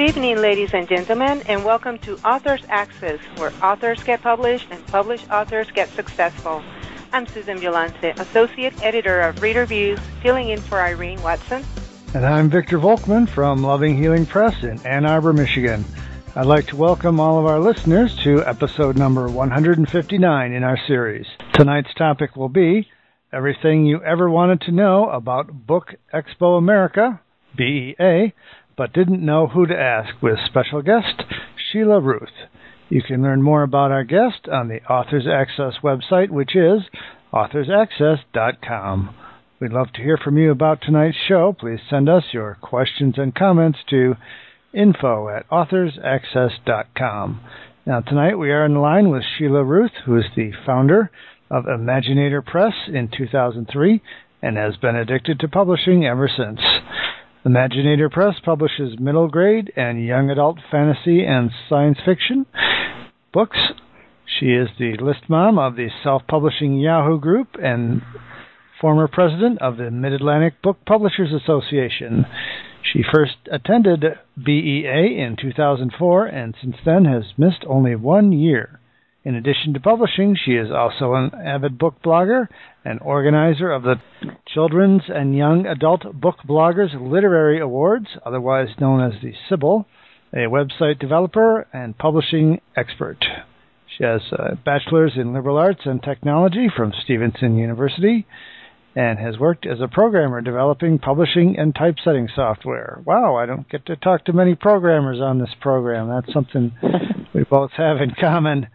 Good evening, ladies and gentlemen, and welcome to Authors Access, where authors get published and published authors get successful. I'm Susan Violante, Associate Editor of Reader Views, filling in for Irene Watson. And I'm Victor Volkman from Loving Healing Press in Ann Arbor, Michigan. I'd like to welcome all of our listeners to episode number 159 in our series. Tonight's topic will be everything you ever wanted to know about Book Expo America, BEA, but didn't know who to ask with special guest Sheila Ruth. You can learn more about our guest on the Authors Access website, which is authorsaccess.com. We'd love to hear from you about tonight's show. Please send us your questions and comments to info at authorsaccess.com. Now, tonight we are in line with Sheila Ruth, who is the founder of Imaginator Press in 2003 and has been addicted to publishing ever since. Imaginator Press publishes middle grade and young adult fantasy and science fiction books. She is the list mom of the self publishing Yahoo Group and former president of the Mid Atlantic Book Publishers Association. She first attended BEA in 2004 and since then has missed only one year. In addition to publishing, she is also an avid book blogger and organizer of the Children's and Young Adult Book Bloggers Literary Awards, otherwise known as the Cybil, a website developer and publishing expert. She has a bachelor's in liberal arts and technology from Stevenson University and has worked as a programmer developing publishing and typesetting software. Wow, I don't get to talk to many programmers on this program. That's something we both have in common.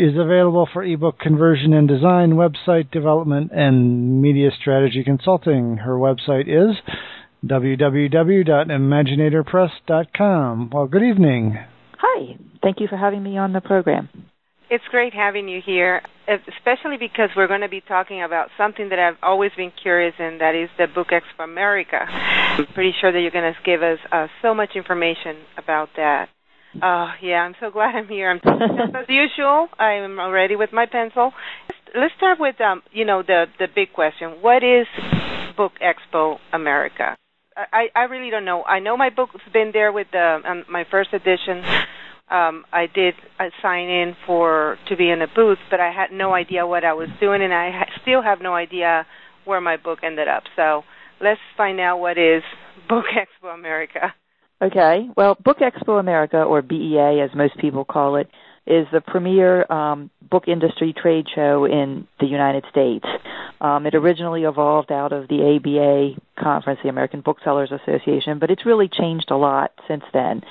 She is available for ebook conversion and design, website development, and media strategy consulting. Her website is www.imaginatorpress.com. Well, good evening. Hi. Thank you for having me on the program. It's great having you here, especially because we're going to be talking about something that I've always been curious in, that is the Book Expo America. I'm pretty sure that you're going to give us uh, so much information about that. Oh, yeah, I'm so glad I'm here. I'm as usual. I'm already with my pencil. Let's start with um, you know, the the big question. What is Book Expo America? I I really don't know. I know my book's been there with the um, my first edition. Um, I did a sign in for to be in a booth, but I had no idea what I was doing, and I ha- still have no idea where my book ended up. So let's find out what is Book Expo America. Okay. Well, Book Expo America, or BEA as most people call it, is the premier um, book industry trade show in the United States. Um, it originally evolved out of the ABA conference, the American Booksellers Association, but it's really changed a lot since then.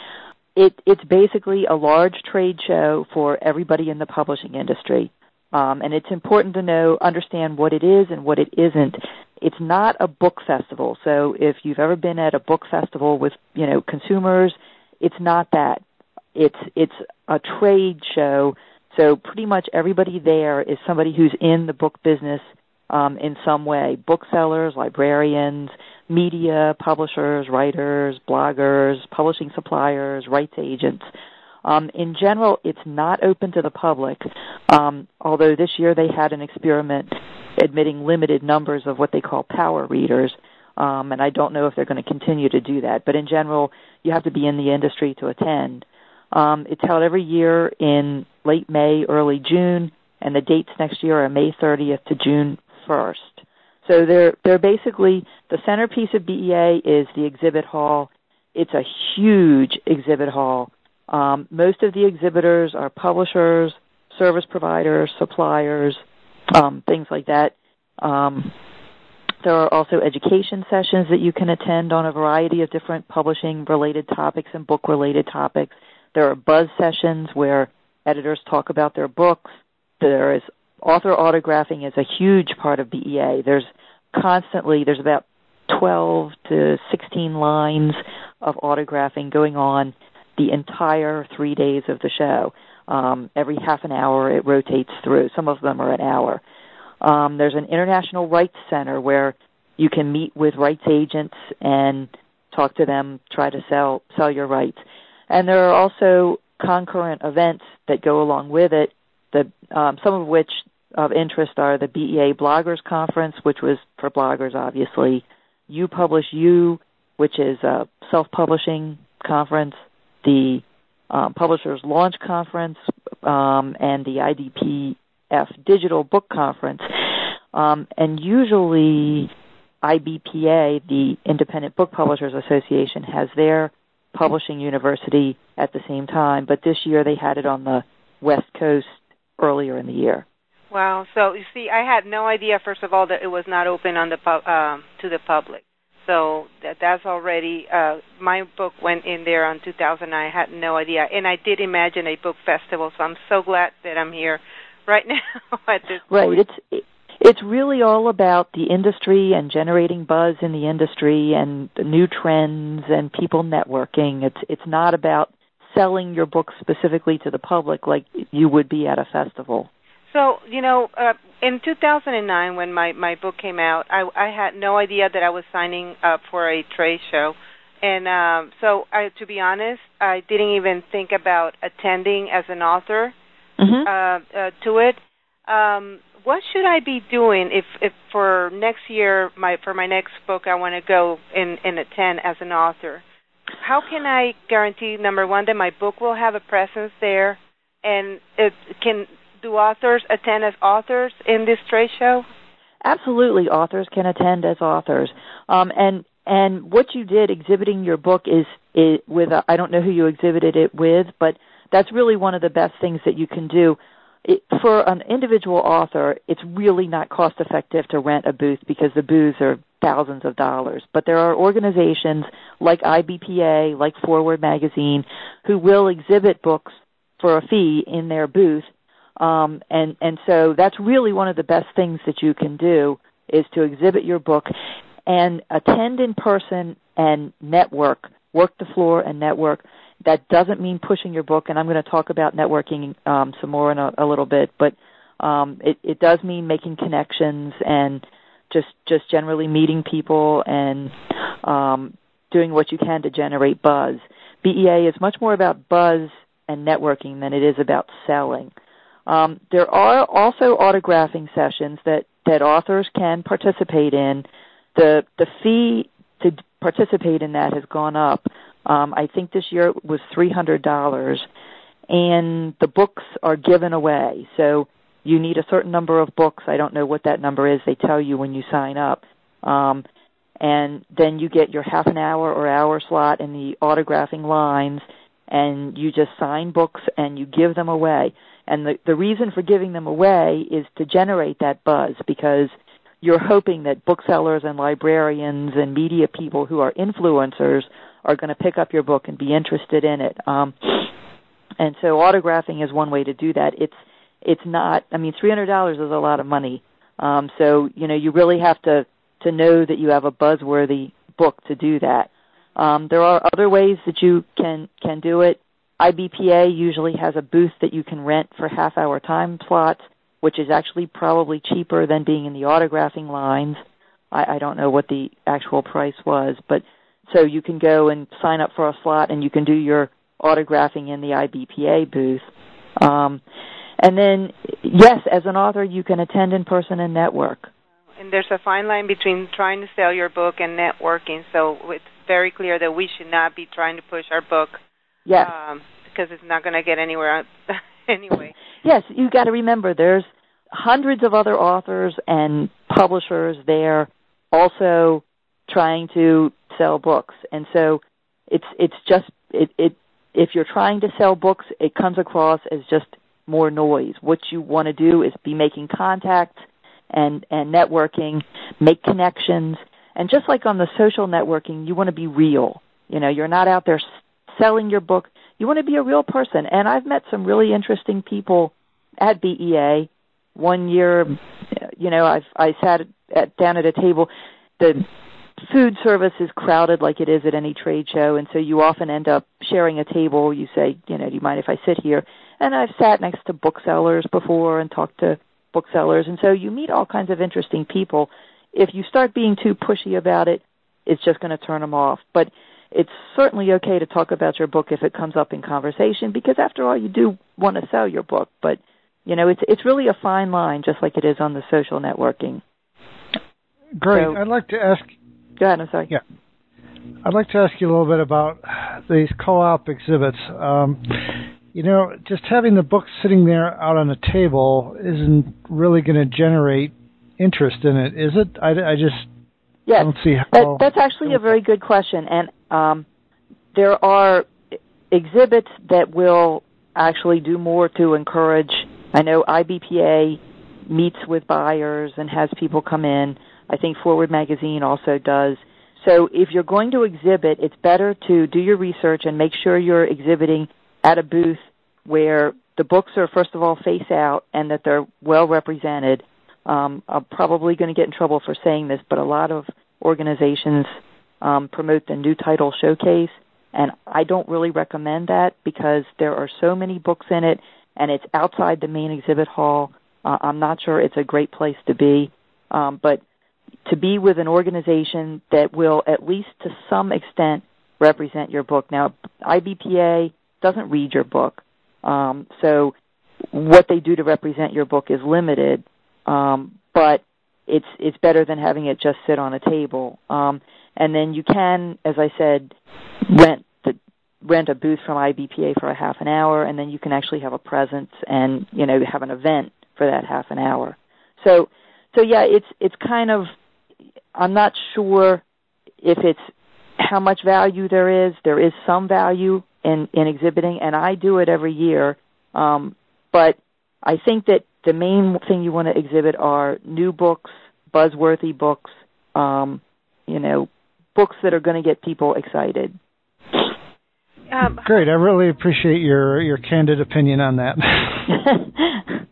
It, it's basically a large trade show for everybody in the publishing industry. Um, and it's important to know, understand what it is and what it isn't. It's not a book festival. So if you've ever been at a book festival with, you know, consumers, it's not that. It's, it's a trade show. So pretty much everybody there is somebody who's in the book business, um, in some way. Booksellers, librarians, media, publishers, writers, bloggers, publishing suppliers, rights agents. Um, in general, it's not open to the public, um, although this year they had an experiment admitting limited numbers of what they call power readers. Um, and I don't know if they're going to continue to do that. But in general, you have to be in the industry to attend. Um, it's held every year in late May, early June, and the dates next year are May 30th to June 1st. So they're they're basically the centerpiece of BEA is the exhibit hall. It's a huge exhibit hall. Um, most of the exhibitors are publishers, service providers, suppliers, um, things like that. Um, there are also education sessions that you can attend on a variety of different publishing related topics and book related topics. There are buzz sessions where editors talk about their books. There is author autographing is a huge part of BEA. There's constantly there's about 12 to 16 lines of autographing going on the entire three days of the show. Um, every half an hour it rotates through. Some of them are an hour. Um, there's an international rights center where you can meet with rights agents and talk to them, try to sell sell your rights. And there are also concurrent events that go along with it. The um, some of which of interest are the BEA Bloggers Conference, which was for bloggers, obviously. You Publish You, which is a self-publishing conference the um, Publishers Launch Conference um, and the IDPF Digital Book Conference. Um, and usually, IBPA, the Independent Book Publishers Association, has their publishing university at the same time, but this year they had it on the West Coast earlier in the year. Wow. So you see, I had no idea, first of all, that it was not open on the pub, um, to the public. So that that's already uh, my book went in there on 2009. I had no idea, and I did imagine a book festival. So I'm so glad that I'm here right now at this right. point. It's it's really all about the industry and generating buzz in the industry and new trends and people networking. It's it's not about selling your book specifically to the public like you would be at a festival. So you know, uh, in 2009, when my my book came out, I I had no idea that I was signing up for a trade show, and um, so I, to be honest, I didn't even think about attending as an author mm-hmm. uh, uh, to it. Um, what should I be doing if if for next year my for my next book I want to go and and attend as an author? How can I guarantee number one that my book will have a presence there, and it can do authors attend as authors in this trade show? Absolutely, authors can attend as authors. Um, and and what you did exhibiting your book is, is with I don't know who you exhibited it with, but that's really one of the best things that you can do. It, for an individual author, it's really not cost effective to rent a booth because the booths are thousands of dollars. But there are organizations like IBPA, like ForeWord Magazine, who will exhibit books for a fee in their booth um, and and so that's really one of the best things that you can do is to exhibit your book and attend in person and network, work the floor and network. That doesn't mean pushing your book, and I'm going to talk about networking um, some more in a, a little bit. But um, it, it does mean making connections and just just generally meeting people and um, doing what you can to generate buzz. BEA is much more about buzz and networking than it is about selling. Um, there are also autographing sessions that, that authors can participate in. The the fee to participate in that has gone up. Um, I think this year it was three hundred dollars, and the books are given away. So you need a certain number of books. I don't know what that number is. They tell you when you sign up. Um, and then you get your half an hour or hour slot in the autographing lines, and you just sign books and you give them away. And the, the reason for giving them away is to generate that buzz because you're hoping that booksellers and librarians and media people who are influencers are going to pick up your book and be interested in it. Um, and so autographing is one way to do that. It's it's not. I mean, three hundred dollars is a lot of money. Um, so you know you really have to to know that you have a buzzworthy book to do that. Um, there are other ways that you can can do it. IBPA usually has a booth that you can rent for half hour time slots, which is actually probably cheaper than being in the autographing lines. I, I don't know what the actual price was, but so you can go and sign up for a slot and you can do your autographing in the IBPA booth. Um, and then, yes, as an author, you can attend in person and network. And there's a fine line between trying to sell your book and networking. So it's very clear that we should not be trying to push our book Yes. Um, because it's not going to get anywhere anyway. Yes, you got to remember there's hundreds of other authors and publishers there also trying to sell books. And so it's it's just it it if you're trying to sell books, it comes across as just more noise. What you want to do is be making contacts and and networking, make connections, and just like on the social networking, you want to be real. You know, you're not out there selling your book. You want to be a real person. And I've met some really interesting people at BEA. One year, you know, I've I sat at, down at a table. The food service is crowded like it is at any trade show, and so you often end up sharing a table. You say, you know, do you mind if I sit here? And I've sat next to booksellers before and talked to booksellers, and so you meet all kinds of interesting people. If you start being too pushy about it, it's just going to turn them off. But it's certainly okay to talk about your book if it comes up in conversation because after all you do want to sell your book but you know it's it's really a fine line just like it is on the social networking great so, i'd like to ask go ahead i'm sorry yeah I'd like to ask you a little bit about these co-op exhibits. Um, you know, just having the book sitting there out on a table isn't really going to generate interest in it, is it? I, I just yes. don't see how. That, that's actually a very good question, and um, there are exhibits that will actually do more to encourage. I know IBPA meets with buyers and has people come in. I think ForeWord Magazine also does. So if you're going to exhibit, it's better to do your research and make sure you're exhibiting at a booth where the books are first of all face out and that they're well represented. Um, I'm probably going to get in trouble for saying this, but a lot of organizations um, promote the new title showcase, and I don't really recommend that because there are so many books in it, and it's outside the main exhibit hall. Uh, I'm not sure it's a great place to be, um, but to be with an organization that will at least to some extent represent your book. Now, IBPA doesn't read your book, um, so what they do to represent your book is limited, um, but it's it's better than having it just sit on a table. Um, and then you can, as I said, rent the rent a booth from IBPA for a half an hour, and then you can actually have a presence and you know have an event for that half an hour. So so yeah, it's it's kind of I'm not sure if it's how much value there is. There is some value in in exhibiting, and I do it every year. Um, but I think that the main thing you want to exhibit are new books, buzzworthy books, um, you know, books that are going to get people excited. Um, Great, I really appreciate your your candid opinion on that.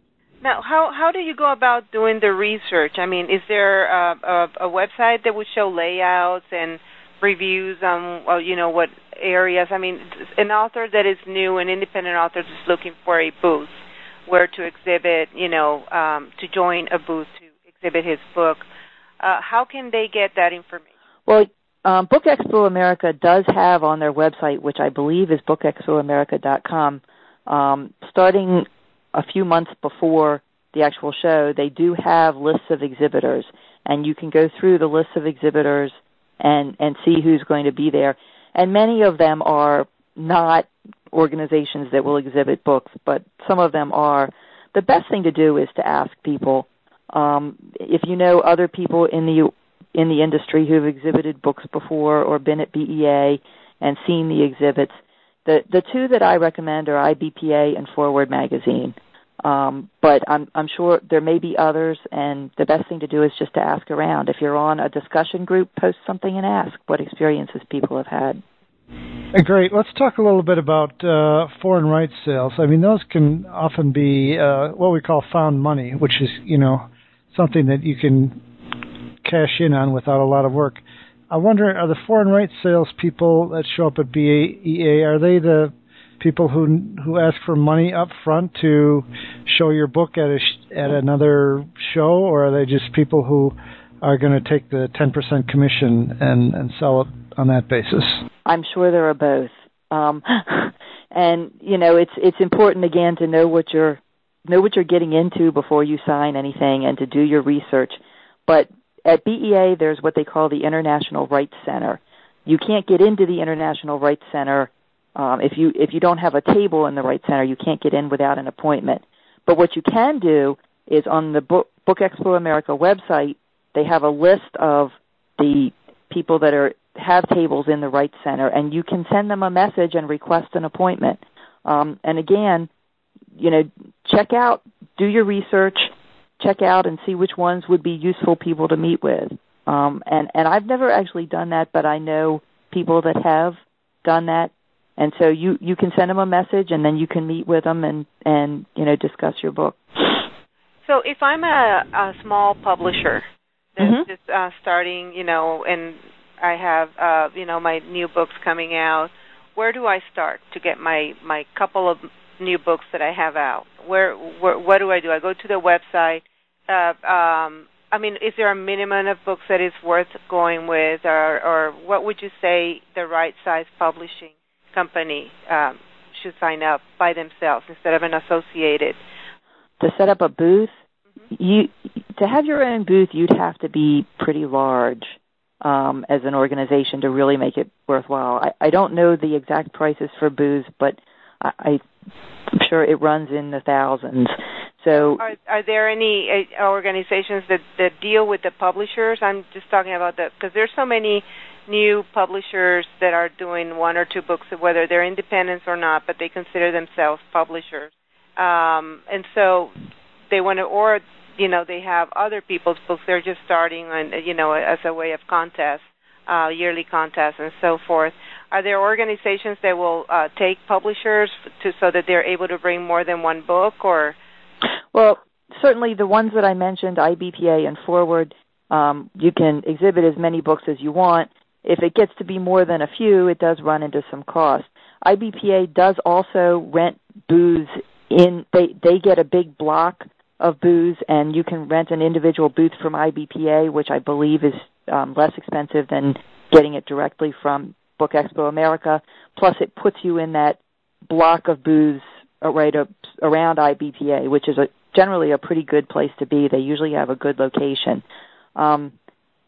Now, how how do you go about doing the research? I mean, is there a, a, a website that would show layouts and reviews on well, you know what areas? I mean, an author that is new, an independent author is looking for a booth where to exhibit, you know, um, to join a booth to exhibit his book. Uh, how can they get that information? Well, um, Book Expo America does have on their website, which I believe is bookexpoamerica.com, um, starting a few months before the actual show, they do have lists of exhibitors, and you can go through the list of exhibitors and and see who's going to be there. And many of them are not organizations that will exhibit books, but some of them are. The best thing to do is to ask people um, if you know other people in the in the industry who've exhibited books before or been at BEA and seen the exhibits. The the two that I recommend are IBPA and ForeWord Magazine. Um, but I'm I'm sure there may be others, and the best thing to do is just to ask around. If you're on a discussion group, post something and ask what experiences people have had. Great. Let's talk a little bit about uh, foreign rights sales. I mean, those can often be uh, what we call found money, which is you know something that you can cash in on without a lot of work. I wonder, are the foreign rights sales people that show up at BEA are they the people who who ask for money up front to show your book at a at another show, or are they just people who are going to take the 10% commission and and sell it on that basis? I'm sure there are both. Um, and you know, it's it's important again to know what you're know what you're getting into before you sign anything and to do your research. But at BEA, there's what they call the International Rights Center. You can't get into the International Rights Center um, if you if you don't have a table in the Rights Center. You can't get in without an appointment. But what you can do is on the Book, Book Expo America website, they have a list of the people that are have tables in the Rights Center, and you can send them a message and request an appointment. Um, and again, you know, check out, do your research, check out and see which ones would be useful people to meet with. Um, and and I've never actually done that, but I know people that have done that. And so you you can send them a message, and then you can meet with them and and you know discuss your book. So if I'm a, a small publisher that's mm-hmm. just uh, starting, you know, and I have uh, you know my new books coming out, where do I start to get my my couple of new books that I have out? Where, where what do I do? I go to the website. Uh, um, I mean, is there a minimum of books that is worth going with, or, or what would you say the right size publishing company um, should sign up by themselves instead of an associated? To set up a booth, mm-hmm. you to have your own booth, you'd have to be pretty large. um, as an organization to really make it worthwhile. I, I don't know the exact prices for booths, but I, I I'm sure it runs in the thousands. So, are, are there any uh, organizations that that deal with the publishers? I'm just talking about that because there's so many new publishers that are doing one or two books, whether they're independents or not, but they consider themselves publishers. Um, and so they want to, or you know, they have other people's books. They're just starting, and you know, as a way of contest, uh, yearly contests, and so forth. Are there organizations that will uh, take publishers to so that they're able to bring more than one book, or? Well, certainly the ones that I mentioned, IBPA and ForeWord, um, you can exhibit as many books as you want. If it gets to be more than a few, it does run into some cost. IBPA does also rent booths in they they get a big block of booths and you can rent an individual booth from IBPA which I believe is um, less expensive than getting it directly from Book Expo America plus it puts you in that block of booths right up around IBPA which is a generally a pretty good place to be they usually have a good location um,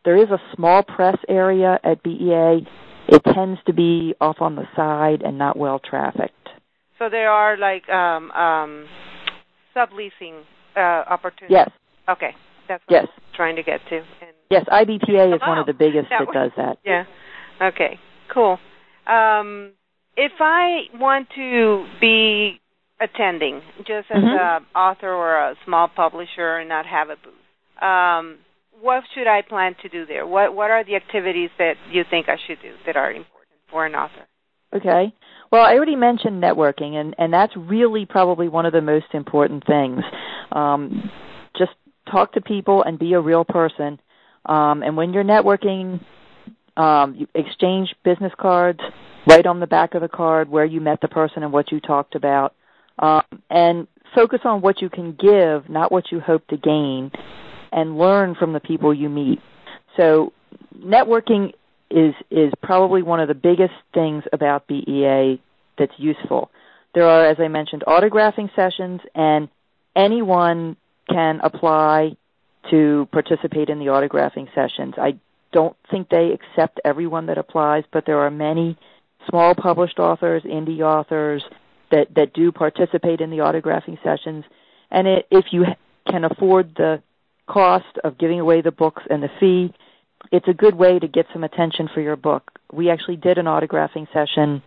there is a small press area at BEA. It tends to be off on the side and not well trafficked. So there are like um, um, subleasing uh, opportunities. Yes. Okay, that's what yes. I'm trying to get to. And yes, IBPA is one of the biggest that, that does that. Yeah. Okay. Cool. Um, if I want to be attending just as mm-hmm. an author or a small publisher and not have a booth, um, what should I plan to do there? What what are the activities that you think I should do that are important for an author? Okay. Well, I already mentioned networking, and and that's really probably one of the most important things. Um, just talk to people and be a real person. Um, and when you're networking, um, exchange business cards. Write on the back of the card where you met the person and what you talked about, um, and focus on what you can give, not what you hope to gain and learn from the people you meet. So networking is is probably one of the biggest things about BEA that's useful. There are, as I mentioned, autographing sessions, and anyone can apply to participate in the autographing sessions. I don't think they accept everyone that applies, but there are many small published authors, indie authors that that do participate in the autographing sessions. And it, if you can afford the cost of giving away the books and the fee, it's a good way to get some attention for your book. We actually did an autographing session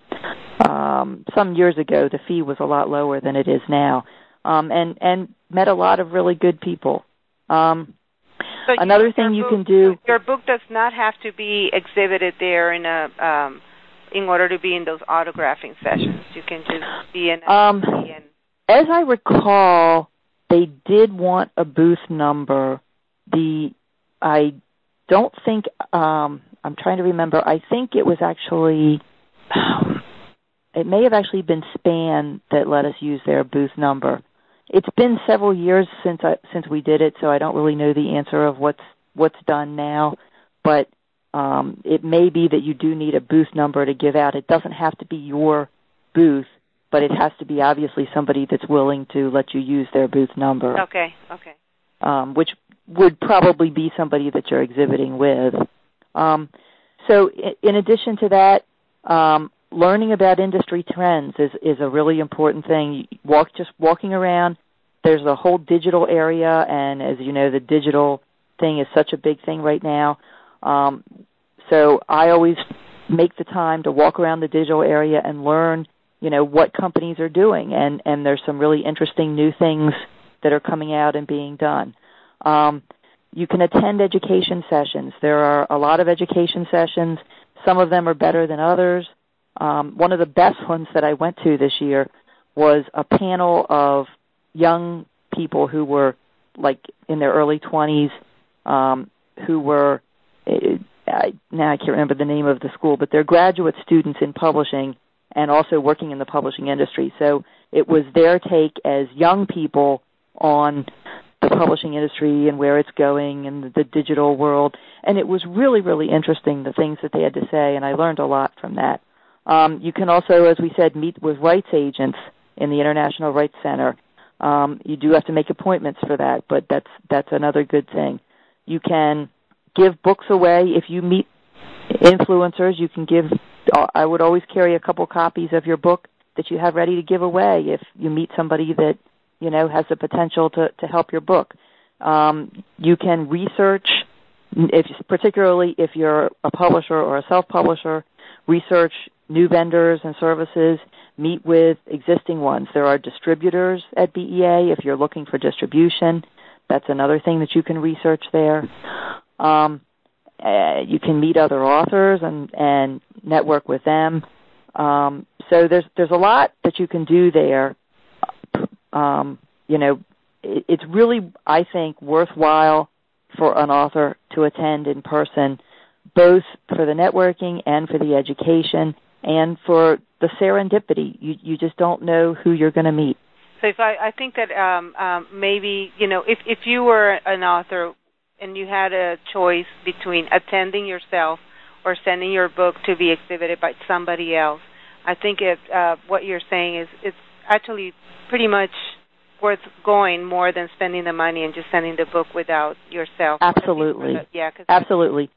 um, some years ago. The fee was a lot lower than it is now, um, and and met a lot of really good people. Um, so another you, thing you book, can do. Your book does not have to be exhibited there in a um, in order to be in those autographing sessions. You can just be in. A, um, in as I recall, they did want a booth number. The I don't think um I'm trying to remember. I think it was actually it may have actually been SPAN that let us use their booth number. It's been several years since I since we did it, so I don't really know the answer of what's what's done now, but um it may be that you do need a booth number to give out. It doesn't have to be your booth but it has to be obviously somebody that's willing to let you use their booth number. Okay, okay. Um, which would probably be somebody that you're exhibiting with. Um, so, in addition to that, um, learning about industry trends is is a really important thing. walk just walking around. There's a whole digital area, and as you know, the digital thing is such a big thing right now. Um, so I always make the time to walk around the digital area and learn you know what companies are doing. And and there's some really interesting new things that are coming out and being done. Um, you can attend education sessions. There are a lot of education sessions. Some of them are better than others. Um, one of the best ones that i went to this year was a panel of young people who were like in their early 20s um, who were uh, now I can't remember the name of the school, but they're graduate students in publishing and also working in the publishing industry. So it was their take as young people on the publishing industry and where it's going and the digital world. And it was really, really interesting the things that they had to say, and I learned a lot from that. Um, you can also, as we said, meet with rights agents in the International Rights Center. Um, you do have to make appointments for that, but that's that's another good thing. You can give books away. If you meet influencers, you can give. I would always carry a couple copies of your book that you have ready to give away if you meet somebody that you know has the potential to to help your book. Um, you can research, if particularly if you're a publisher or a self-publisher, research new vendors and services. Meet with existing ones. There are distributors at BEA if you're looking for distribution. That's another thing that you can research there. Um, uh, you can meet other authors and and network with them. Um, so there's there's a lot that you can do there. Um, you know, it, it's really I think worthwhile for an author to attend in person, both for the networking and for the education and for the serendipity. You you just don't know who you're going to meet. So if I I think that um, um, maybe you know if if you were an author and you had a choice between attending yourself or sending your book to be exhibited by somebody else, I think it, uh, what you're saying is it's actually pretty much worth going more than spending the money and just sending the book without yourself. Absolutely. Yeah. Absolutely.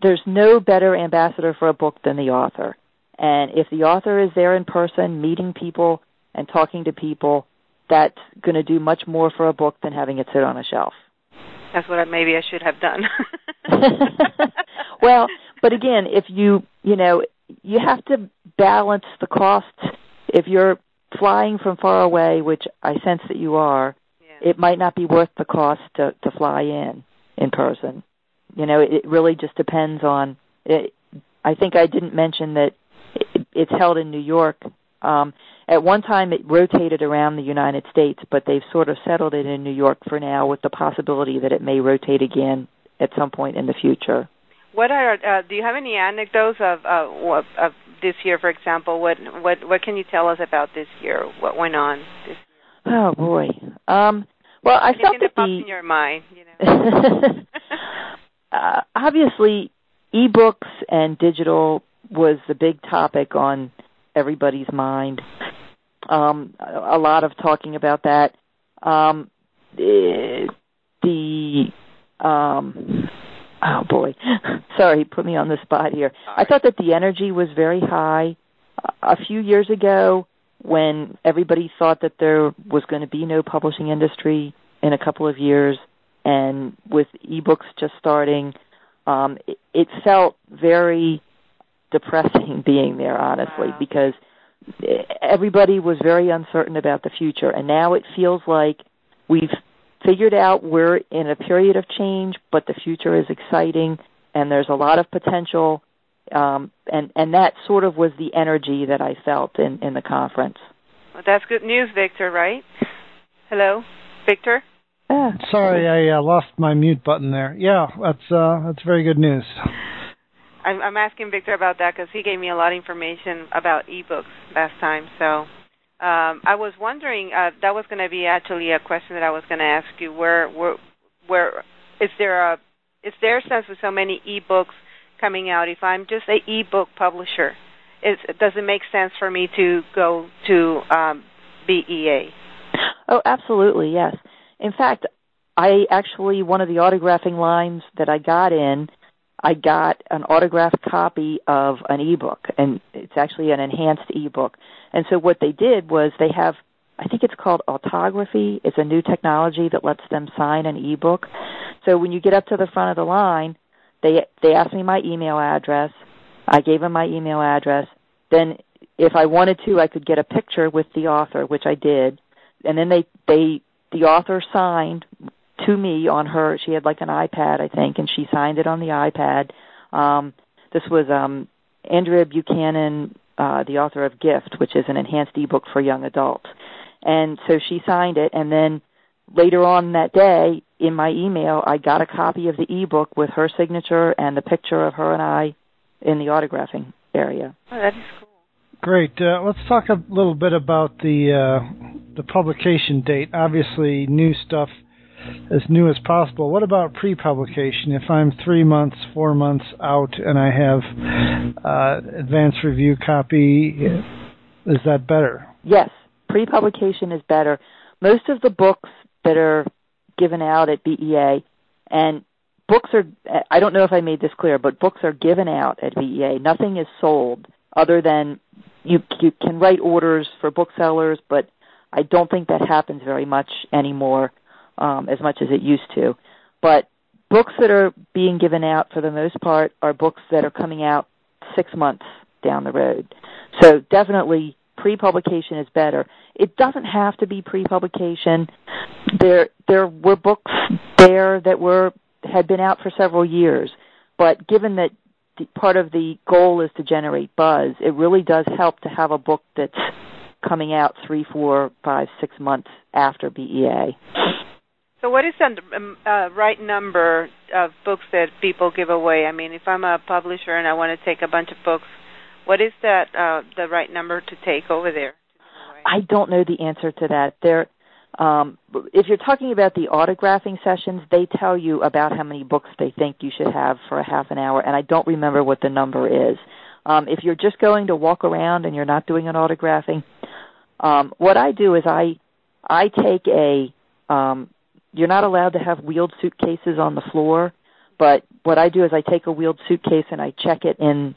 There's no better ambassador for a book than the author. And if the author is there in person, meeting people and talking to people, that's going to do much more for a book than having it sit on a shelf. That's what I, maybe I should have done. well, but again, if you you know you have to balance the costs. If you're flying from far away, which I sense that you are, yeah. it might not be worth the cost to to fly in in person. You know, it, it really just depends on. It, I think I didn't mention that it's held in New York. Um, at one time, it rotated around the United States, but they've sort of settled it in New York for now, with the possibility that it may rotate again at some point in the future. What are uh, do you have any anecdotes of uh, of this year, for example? What what what can you tell us about this year? What went on this year? Oh boy. Um, well, I Anything felt that, that the in your mind, you know. uh, obviously, ebooks and digital was the big topic on everybody's mind. Um, a lot of talking about that. Um, the, the um, oh boy, sorry, put me on the spot here. I thought that the energy was very high. A few years ago, when everybody thought that there was going to be no publishing industry in a couple of years, and with ebooks just starting, um, it, it felt very depressing being there, honestly, wow. because everybody was very uncertain about the future, and now it feels like we've figured out we're in a period of change, but the future is exciting and there's a lot of potential. Um, and and that sort of was the energy that I felt in in the conference. Well, that's good news, Victor. Right? Hello, Victor. Yeah. Sorry, I uh, lost my mute button there. Yeah, that's uh, that's very good news. I'm, I'm asking Victor about that because he gave me a lot of information about ebooks last time. So um, I was wondering, uh, that was going to be actually a question that I was going to ask you. Where, where, where is there a, is there since with so many ebooks coming out? If I'm just a ebook publisher, is, does it make sense for me to go to um, BEA? Oh, absolutely, yes. In fact, I actually one of the autographing lines that I got in I got an autographed copy of an ebook, and it's actually an enhanced ebook. And so what they did was they have, I think it's called autography. It's a new technology that lets them sign an ebook. So when you get up to the front of the line, they they asked me my email address. I gave them my email address. Then, if I wanted to, I could get a picture with the author, which I did. And then they they the author signed to me on her. She had like an iPad, I think, and she signed it on the iPad. Um, this was um, Andrea Buchanan, uh, the author of Gift, which is an enhanced ebook for young adults. And so she signed it, and then later on that day, in my email, I got a copy of the ebook with her signature and the picture of her and I in the autographing area. Oh, that is cool. Great. Uh, let's talk a little bit about the uh, the publication date. Obviously, new stuff as new as possible. What about pre-publication? If I'm three months, four months out, and I have uh, advanced review copy, is that better? Yes, pre-publication is better. most of the books that are given out at BEA, and books are. I don't know if I made this clear, but books are given out at BEA. Nothing is sold other than you you can write orders for booksellers, but I don't think that happens very much anymore, um, as much as it used to. But books that are being given out for the most part are books that are coming out six months down the road. So definitely pre-publication is better. It doesn't have to be pre-publication. There there were books there that were had been out for several years, but given that part of the goal is to generate buzz, it really does help to have a book that's coming out three, four, five, six months after BEA. So, what is the um, uh, right number of books that people give away? I mean, if I'm a publisher and I want to take a bunch of books, what is that uh, the right number to take over there? I don't know the answer to that. There, um, if you're talking about the autographing sessions, they tell you about how many books they think you should have for a half an hour, and I don't remember what the number is. Um, if you're just going to walk around and you're not doing an autographing, um, what I do is I I take a um, you're not allowed to have wheeled suitcases on the floor, but what I do is I take a wheeled suitcase and I check it in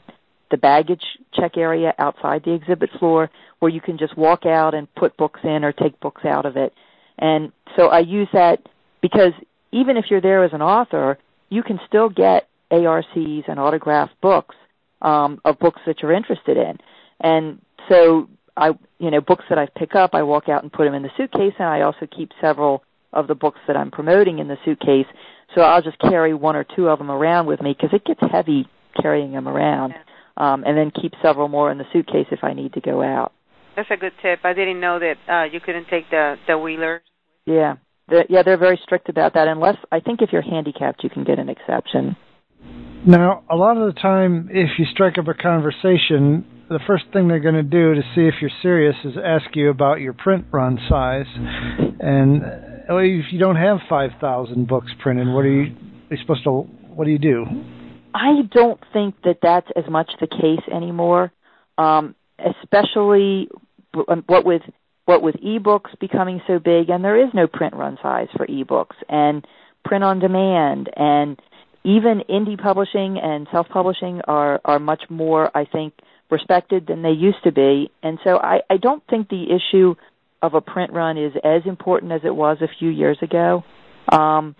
the baggage check area outside the exhibit floor where you can just walk out and put books in or take books out of it. And so I use that because even if you're there as an author, you can still get ARCs and autographed books um, of books that you're interested in. And so I, you know, books that I pick up, I walk out and put them in the suitcase, and I also keep several of the books that I'm promoting in the suitcase. So I'll just carry one or two of them around with me because it gets heavy carrying them around, um, and then keep several more in the suitcase if I need to go out. That's a good tip. I didn't know that uh, you couldn't take the the wheelers. Yeah, the, yeah, they're very strict about that. Unless I think if you're handicapped, you can get an exception. Now, a lot of the time, if you strike up a conversation, the first thing they're going to do to see if you're serious is ask you about your print run size. And if you don't have 5,000 books printed, what are you, are you supposed to, what do you do? I don't think that that's as much the case anymore, um, especially um, what with what with ebooks becoming so big, and there is no print run size for ebooks, and print on demand, and even indie publishing and self-publishing are are much more, I think, respected than they used to be. And so I, I don't think the issue of a print run is as important as it was a few years ago. Um,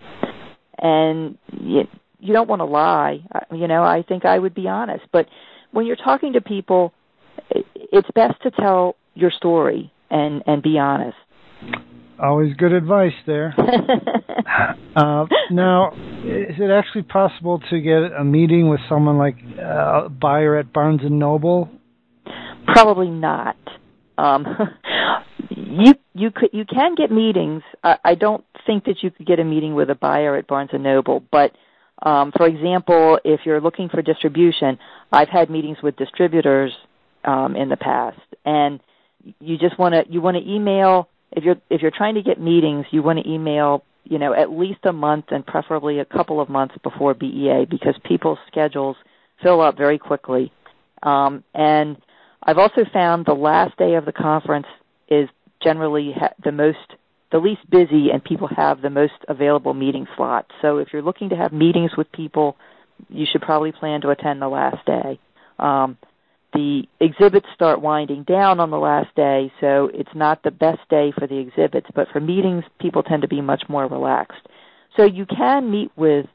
and you, you don't want to lie. You know, I think I would be honest. But when you're talking to people, it's best to tell your story and and be honest. Always good advice there. uh, now, is it actually possible to get a meeting with someone like uh, a buyer at Barnes and Noble? Probably not. Um, you you could you can get meetings. I, I don't think that you could get a meeting with a buyer at Barnes and Noble, but um, for example, if you're looking for distribution, I've had meetings with distributors um, in the past, and you just want to you want to email if you're if you're trying to get meetings, you want to email you know at least a month and preferably a couple of months before BEA because people's schedules fill up very quickly. Um, and I've also found the last day of the conference is generally ha- the most the least busy and people have the most available meeting slots. So if you're looking to have meetings with people, you should probably plan to attend the last day. Um, the exhibits start winding down on the last day, so it's not the best day for the exhibits, but for meetings, people tend to be much more relaxed. So you can meet with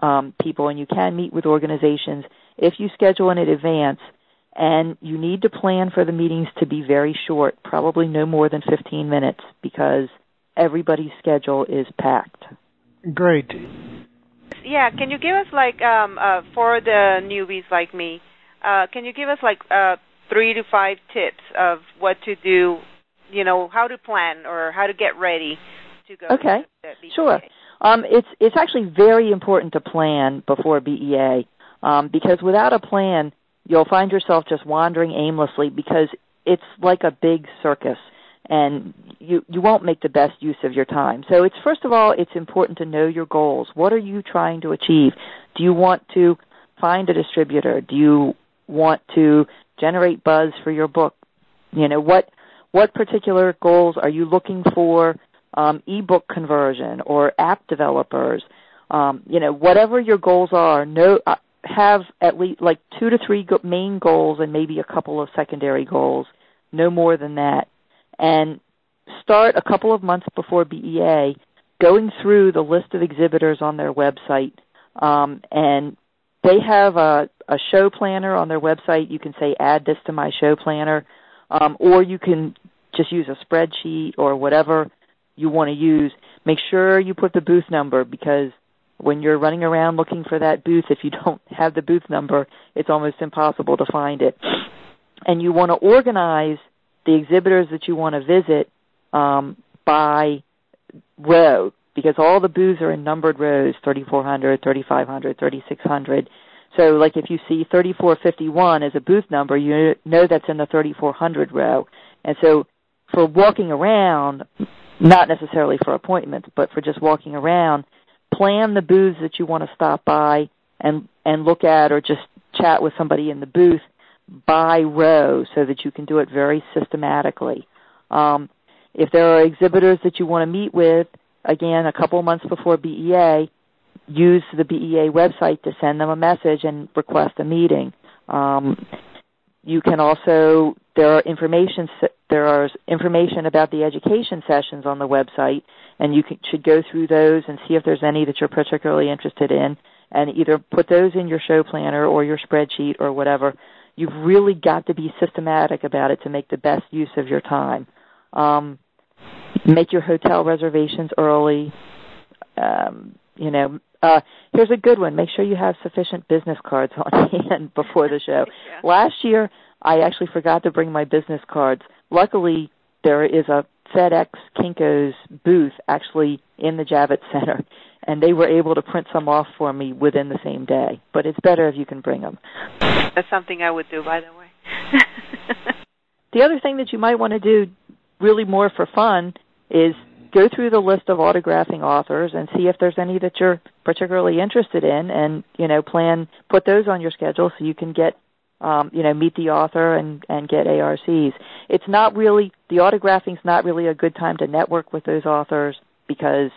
um, people and you can meet with organizations if you schedule in advance, and you need to plan for the meetings to be very short, probably no more than 15 minutes, because everybody's schedule is packed. Great. Yeah, can you give us like um, uh, for the newbies like me? Uh, can you give us like uh, three to five tips of what to do? You know, how to plan or how to get ready to go. Okay, to sure. Um, it's it's actually very important to plan before BEA um, because without a plan, you'll find yourself just wandering aimlessly because it's like a big circus and you you won't make the best use of your time. So it's first of all it's important to know your goals. What are you trying to achieve? Do you want to find a distributor? Do you want to generate buzz for your book? You know, what what particular goals are you looking for? Um, ebook conversion or app developers Um, you know, whatever your goals are, no, uh, have at least like two to three go- main goals and maybe a couple of secondary goals, no more than that, and start a couple of months before BEA going through the list of exhibitors on their website, um, and they have a, a show planner on their website. You can say, add this to my show planner, um, or you can just use a spreadsheet or whatever you want to use. Make sure you put the booth number because when you're running around looking for that booth, if you don't have the booth number, it's almost impossible to find it. And you want to organize the exhibitors that you want to visit um, by row because all the booths are in numbered rows 3400 3500 3600 so like if you see 3451 as a booth number you know that's in the 3400 row and so for walking around not necessarily for appointments but for just walking around plan the booths that you want to stop by and and look at or just chat with somebody in the booth by row so that you can do it very systematically um, if there are exhibitors that you want to meet with, again, a couple of months before BEA, use the BEA website to send them a message and request a meeting. Um, you can also there are information there is information about the education sessions on the website, and you can, should go through those and see if there's any that you're particularly interested in, and either put those in your show planner or your spreadsheet or whatever. You've really got to be systematic about it to make the best use of your time. Um, make your hotel reservations early. Um, you know, uh, here's a good one. Make sure you have sufficient business cards on hand before the show. yeah. Last year, I actually forgot to bring my business cards. Luckily, there is a FedEx Kinko's booth actually in the Javits Center, and they were able to print some off for me within the same day. But it's better if you can bring them. That's something I would do, by the way. the other thing that you might want to do really more for fun is go through the list of autographing authors and see if there's any that you're particularly interested in and you know plan put those on your schedule so you can get um, you know meet the author and and get ARCs. It's not really the autographing's not really a good time to network with those authors because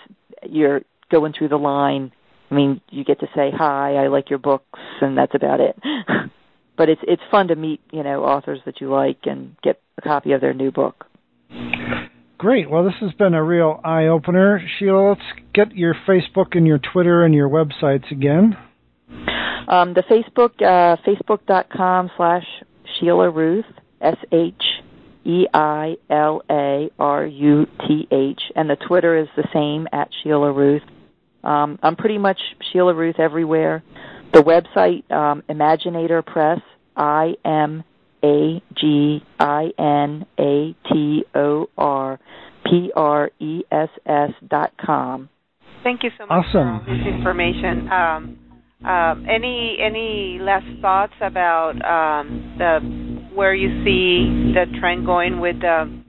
you're going through the line. I mean, you get to say hi, I like your books, and that's about it. but it's it's fun to meet you know authors that you like and get a copy of their new book. Great. Well, this has been a real eye opener. Sheila, let's get your Facebook and your Twitter and your websites again. Um, the Facebook, uh, facebook.com slash Sheila Ruth, S H E I L A R U T H, and the Twitter is the same at Sheila Ruth. Um, I'm pretty much Sheila Ruth everywhere. The website, um, Imaginator Press, I M a G I N A T O R P R E S S dot com. Thank you so much awesome. for all this information. Um, um, any any last thoughts about um, the where you see the trend going with the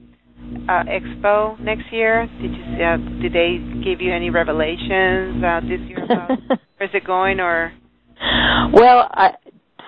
uh, expo next year? Did you uh, did they give you any revelations uh, this year about where's it going or? Well, I,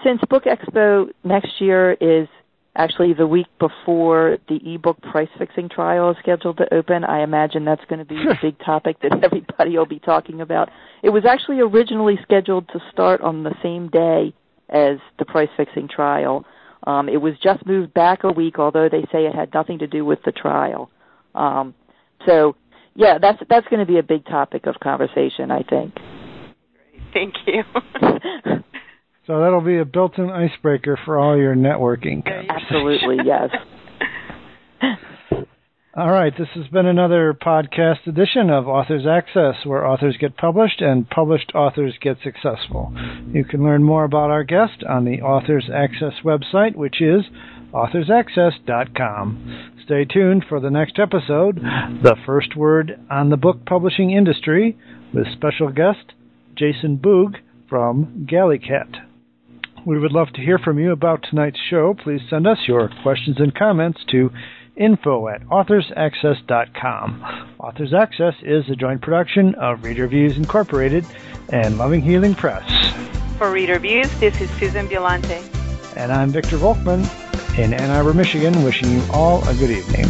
since Book Expo next year is actually the week before the ebook price fixing trial is scheduled to open, I imagine that's going to be a big topic that everybody will be talking about. It was actually originally scheduled to start on the same day as the price fixing trial. Um, it was just moved back a week, although they say it had nothing to do with the trial. Um, so, yeah, that's that's going to be a big topic of conversation, I think. Thank you. So that'll be a built-in icebreaker for all your networking. Absolutely, yes. All right, this has been another podcast edition of Authors Access, where authors get published and published authors get successful. You can learn more about our guest on the Authors Access website, which is authorsaccess.com. Stay tuned for the next episode, The First Word on the Book Publishing Industry, with special guest Jason Boog from GalleyCat. We would love to hear from you about tonight's show. Please send us your questions and comments to info at authorsaccess.com. Authors Access is a joint production of Reader Views Incorporated and Loving Healing Press. For Reader Views, this is Susan Violante. And I'm Victor Volkman in Ann Arbor, Michigan, wishing you all a good evening.